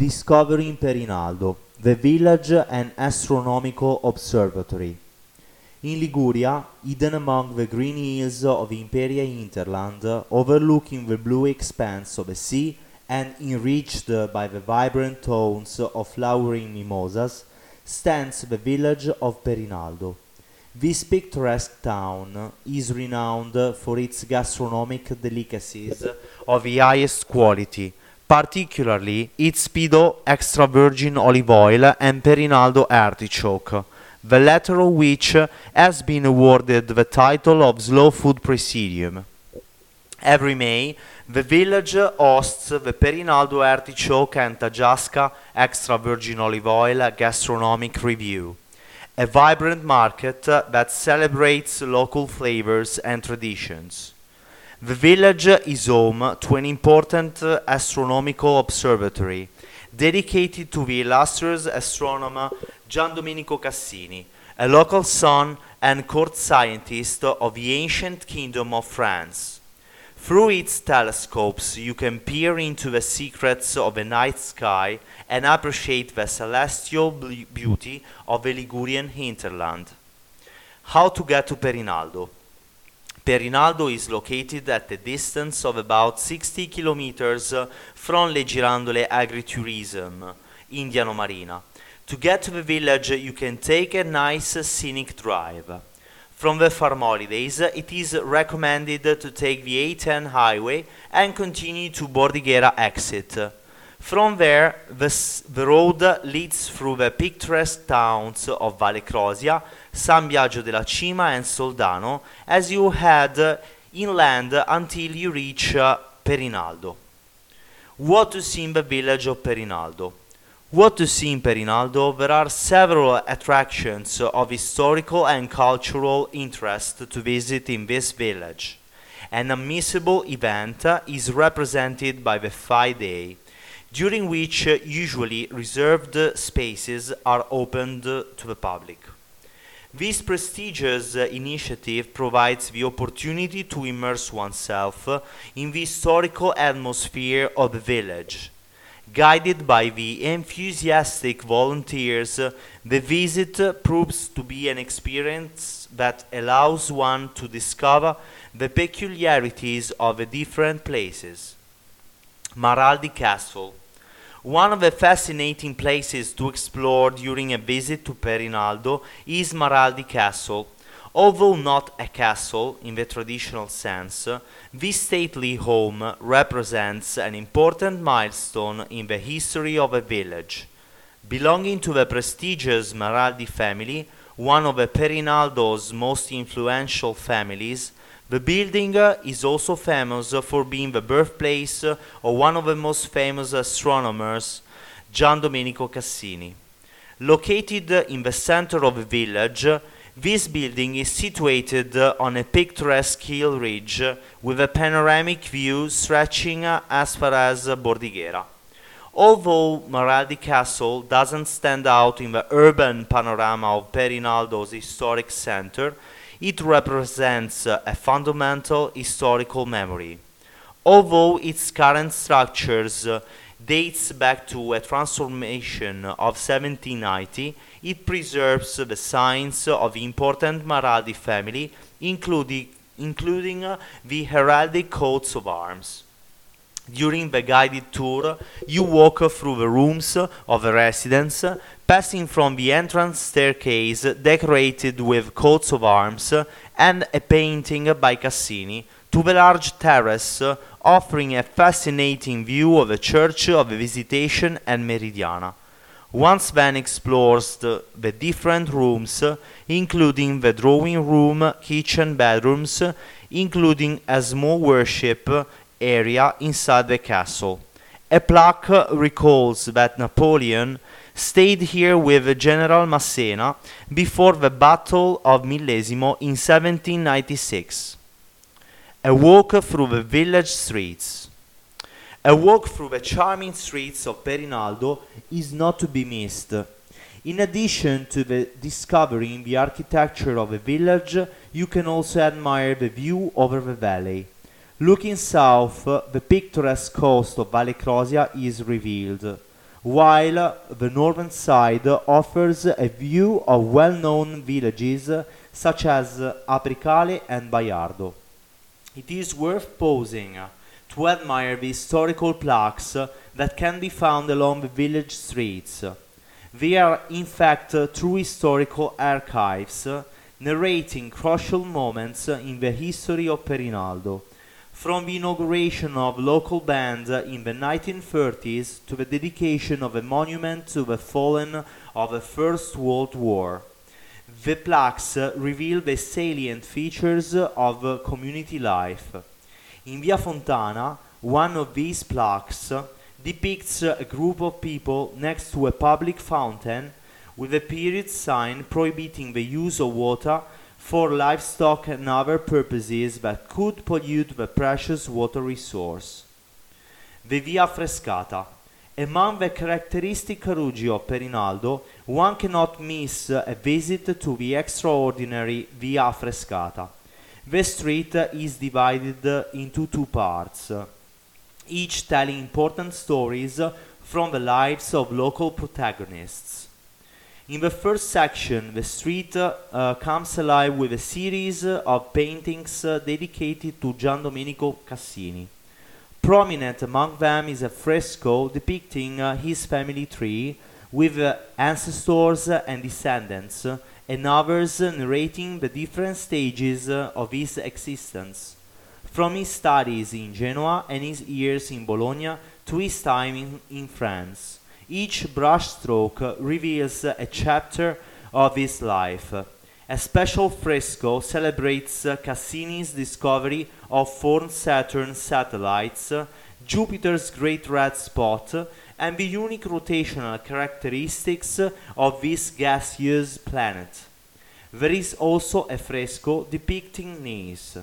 Discovering Perinaldo, the village and astronomical observatory. In Liguria, hidden among the green hills of the Imperia hinterland, overlooking the blue expanse of the sea and enriched by the vibrant tones of flowering mimosas, stands the village of Perinaldo. This picturesque town is renowned for its gastronomic delicacies of the highest quality, particularly its Spido extra virgin olive oil and Perinaldo artichoke, the latter of which has been awarded the title of Slow Food Presidium. Every May, the village hosts the Perinaldo Artichoke and Taggiasca Extra Virgin Olive Oil Gastronomic Review, a vibrant market that celebrates local flavors and traditions. The village is home to an important astronomical observatory dedicated to the illustrious astronomer Gian Domenico Cassini, a local son and court scientist of the ancient kingdom of France. Through its telescopes, you can peer into the secrets of the night sky and appreciate the celestial beauty of the Ligurian hinterland. How to get to Perinaldo? Perinaldo is located at a distance of about 60 kilometers from Le Girandole Agritourism, in Diano Marina. To get to the village, you can take a nice scenic drive. From the farm holidays, it is recommended to take the A10 highway and continue to Bordighera exit. From there, the, the road leads through the picturesque towns of Valle Crosia, San Biagio della Cima and Soldano as you head inland until you reach uh, Perinaldo. What to see in the village of Perinaldo? What to see in Perinaldo? There are several attractions of historical and cultural interest to visit in this village. An unmissable event is represented by the FAI Day, during which uh, usually reserved spaces are opened to the public. This prestigious uh, initiative provides the opportunity to immerse oneself uh, in the historical atmosphere of the village Guided by the enthusiastic volunteers, the visit proves to be an experience that allows one to discover the peculiarities of the different places. Maraldi Castle. One of the fascinating places to explore during a visit to Perinaldo is Maraldi Castle, Although not a castle in the traditional sense, this stately home represents an important milestone in the history of a village. Belonging to the prestigious Maraldi family, one of the Perinaldo's most influential families, the building uh, is also famous for being the birthplace uh, of one of the most famous astronomers, Gian Domenico Cassini. Located uh, in the center of the village, this building is situated on a picturesque hill ridge with a panoramic view stretching as far as Bordighera. Although Maraldi Castle doesn't stand out in the urban panorama of Perinaldo's historic center, it represents a fundamental historical memory. Although its current structures dates back to a transformation of 1790, it preserves the signs of important Maraldi family, including, including the heraldic coats of arms. During the guided tour, you walk through the rooms of the residence, passing from the entrance staircase decorated with coats of arms and a painting by Cassini to the large terrace offering a fascinating view of the Church of the Visitation and Meridiana. Once Van explores the, the different rooms, including the drawing room, kitchen, bedrooms, including a small worship area inside the castle. A plaque recalls that Napoleon stayed here with General Massena before the Battle of Millesimo in 1796. A walk through the village streets. A walk through the charming streets of Perinaldo is not to be missed. In addition to the discovering the architecture of the village, you can also admire the view over the valley. Looking south, the picturesque coast of Valle Crosia is revealed. While the northern side offers a view of well-known villages such as Apricale and Baiardo. It is worth pausing to admire the historical plaques that can be found along the village streets. They are in fact true historical archives narrating crucial moments in the history of Perinaldo from the inauguration of local band in the 1930s to the dedication of a monument to the fallen of the First World War. The plaques reveal the salient features of community life. In Via Fontana, one of these plaques depicts a group of people next to a public fountain with a period sign prohibiting the use of water for livestock and other purposes that could pollute the precious water resource. The Via Frescata. Among the characteristic carugi of Perinaldo, one cannot miss a visit to the extraordinary Via Frescata. The street is divided into two parts, each telling important stories from the lives of local protagonists. In the first section, the street uh, comes alive with a series of paintings uh, dedicated to Gian Domenico Cassini. Prominent among them is a fresco depicting uh, his family tree with uh, ancestors and descendants, and others narrating the different stages of his existence. From his studies in Genoa and his years in Bologna to his time in, in France. Each brushstroke reveals a chapter of his life. A special fresco celebrates Cassini's discovery of four Saturn satellites, Jupiter's great red spot, and the unique rotational characteristics of this gaseous planet. There is also a fresco depicting Nice.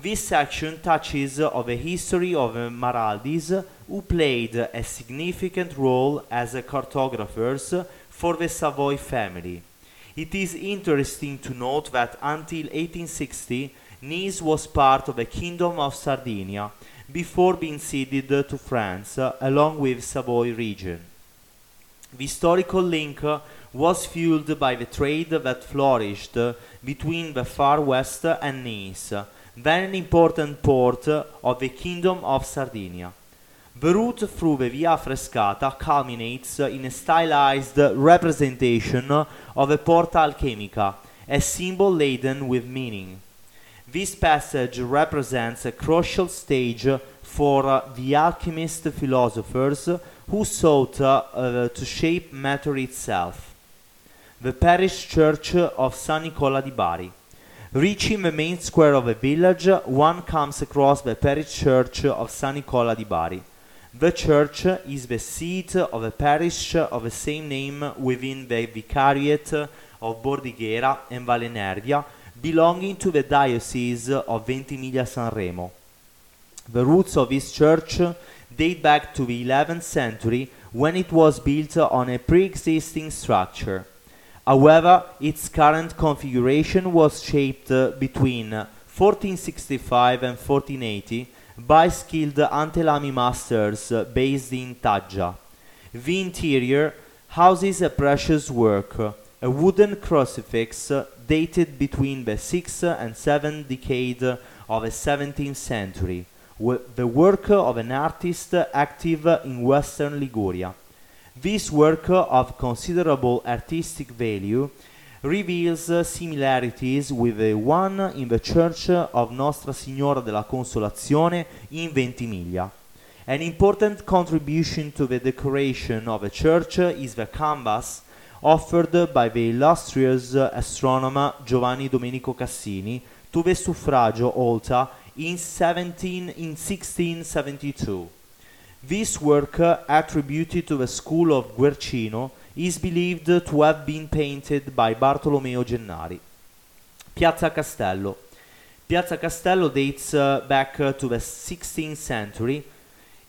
This section touches on the history of the Maraldis, who played a significant role as cartographers for the Savoy family. It is interesting to note that until 1860, Nice was part of the Kingdom of Sardinia, before being ceded to France, uh, along with Savoy region. The historical link uh, was fueled by the trade that flourished between the far west and Nice, then an important port of the Kingdom of Sardinia. The route through the Via Frescata culminates in a stylized representation of a Porta Alchemica, a symbol laden with meaning. This passage represents a crucial stage for the alchemist philosophers who sought uh, to shape matter itself. The parish church of San Nicola di Bari. Reaching the main square of the village, one comes across the parish church of San Nicola di Bari. The church is the seat of a parish of the same name within the vicariate of Bordighera and Valle Nervia, belonging to the diocese of Ventimiglia Sanremo. The roots of this church date back to the 11th century when it was built on a pre-existing structure. However, its current configuration was shaped uh, between 1465 and 1480 by skilled antelami masters uh, based in Taggia. The interior houses a precious work, a wooden crucifix uh, dated between the 6th and 7th decade of the 17th century, the work of an artist active in western Liguria. This work of considerable artistic value reveals similarities with the one in the Church of Nostra Signora della Consolazione in Ventimiglia. An important contribution to the decoration of the church is the canvas offered by the illustrious astronomer Giovanni Domenico Cassini to the suffragio altar in, 17, in 1672. This work, attributed to the school of Guercino, is believed to have been painted by Bartolomeo Gennari. Piazza Castello. Piazza Castello dates uh, back uh, to the 16th century.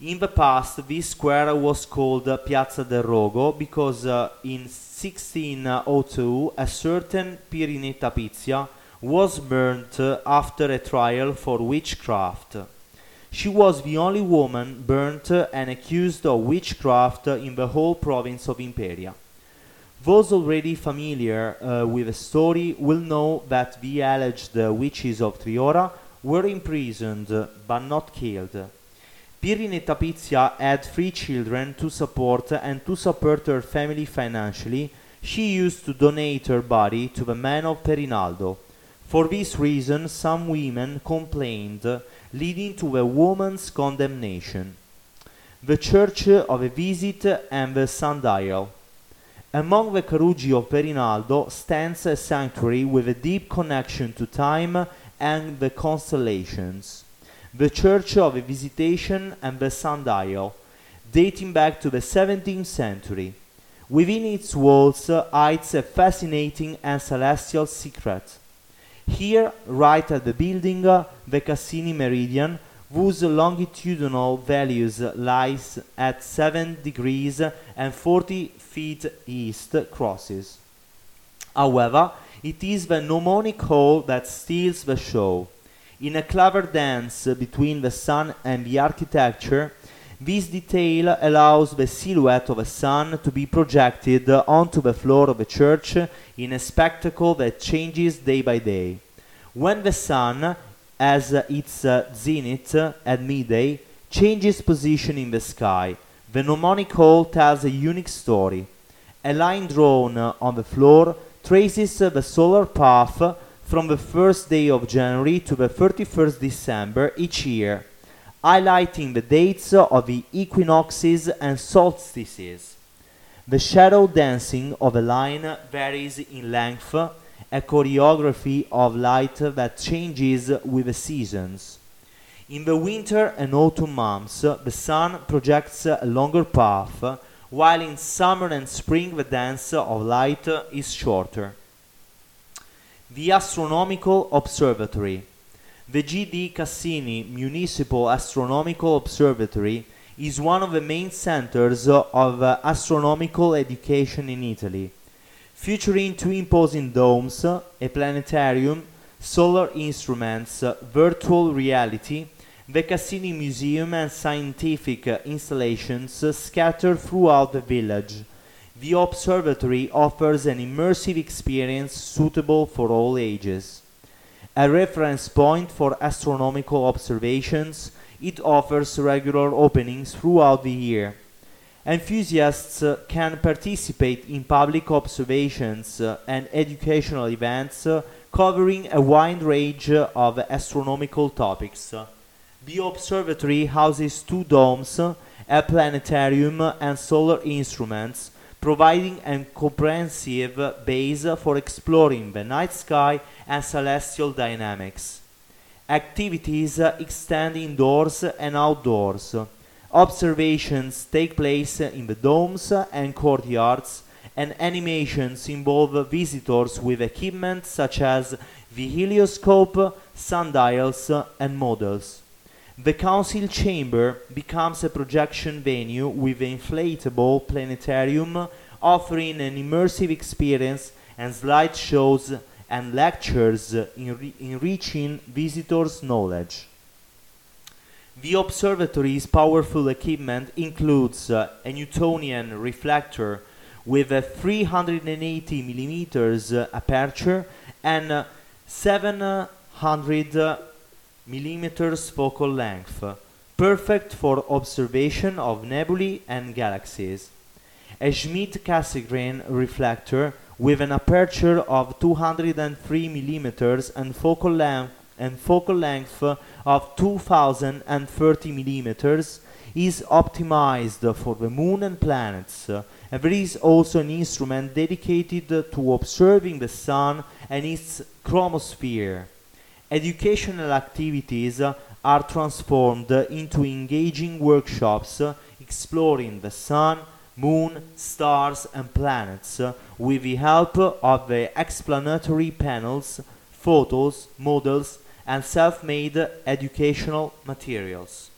In the past, this square was called Piazza del Rogo because uh, in 1602 a certain Pirinetta Pizia was burnt after a trial for witchcraft. She was the only woman burnt and accused of witchcraft in the whole province of Imperia. Those already familiar uh, with the story will know that the alleged witches of Triora were imprisoned but not killed. Pirinetta Pizia had three children to support and to support her family financially, she used to donate her body to the men of Perinaldo. For this reason, some women complained, leading to the woman's condemnation. The Church of a Visit and the Sundial. Among the Carugi of Perinaldo stands a sanctuary with a deep connection to time and the constellations. The Church of a Visitation and the Sundial, dating back to the 17th century. Within its walls hides a fascinating and celestial secret. Here, right at the building, uh, the Cassini Meridian, whose longitudinal values lies at 7 degrees and 40 feet east, crosses. However, it is the gnomonic hole that steals the show. In a clever dance between the sun and the architecture, this detail allows the silhouette of a sun to be projected onto the floor of a church in a spectacle that changes day by day. When the sun, as its zenith at midday, changes position in the sky, the gnomonic hole tells a unique story. A line drawn on the floor traces the solar path from the first day of January to the 31st December each year highlighting the dates of the equinoxes and solstices. The shadow dancing of a line varies in length, a choreography of light that changes with the seasons. In the winter and autumn months, the sun projects a longer path, while in summer and spring the dance of light is shorter. The Astronomical Observatory the G.D. Cassini Municipal Astronomical Observatory is one of the main centers of uh, astronomical education in Italy, featuring two imposing domes, a planetarium, solar instruments, virtual reality, the Cassini Museum and scientific installations scattered throughout the village. The observatory offers an immersive experience suitable for all ages a reference point for astronomical observations, it offers regular openings throughout the year. Enthusiasts uh, can participate in public observations uh, and educational events uh, covering a wide range of astronomical topics. The observatory houses two domes, a planetarium, and solar instruments, providing a comprehensive base for exploring the night sky and celestial dynamics. Activities extend indoors and outdoors. Observations take place in the domes and courtyards, and animations involve visitors with equipment such as the helioscope, sundials, and models. The council chamber becomes a projection venue with an inflatable planetarium offering an immersive experience and slideshows and lectures enriching visitors' knowledge. The observatory's powerful equipment includes uh, a Newtonian reflector with a 380 millimeters uh, aperture and uh, 700 millimeters focal length, perfect for observation of nebulae and galaxies. A Schmidt-Cassegrain reflector with an aperture of 203 millimeters and focal length and focal length of 2030 millimeters is optimized for the moon and planets. And there is also an instrument dedicated to observing the sun and its chromosphere. Educational activities are transformed into engaging workshops exploring the sun, moon, stars, and planets with the help of the explanatory panels, photos, models, and self-made educational materials.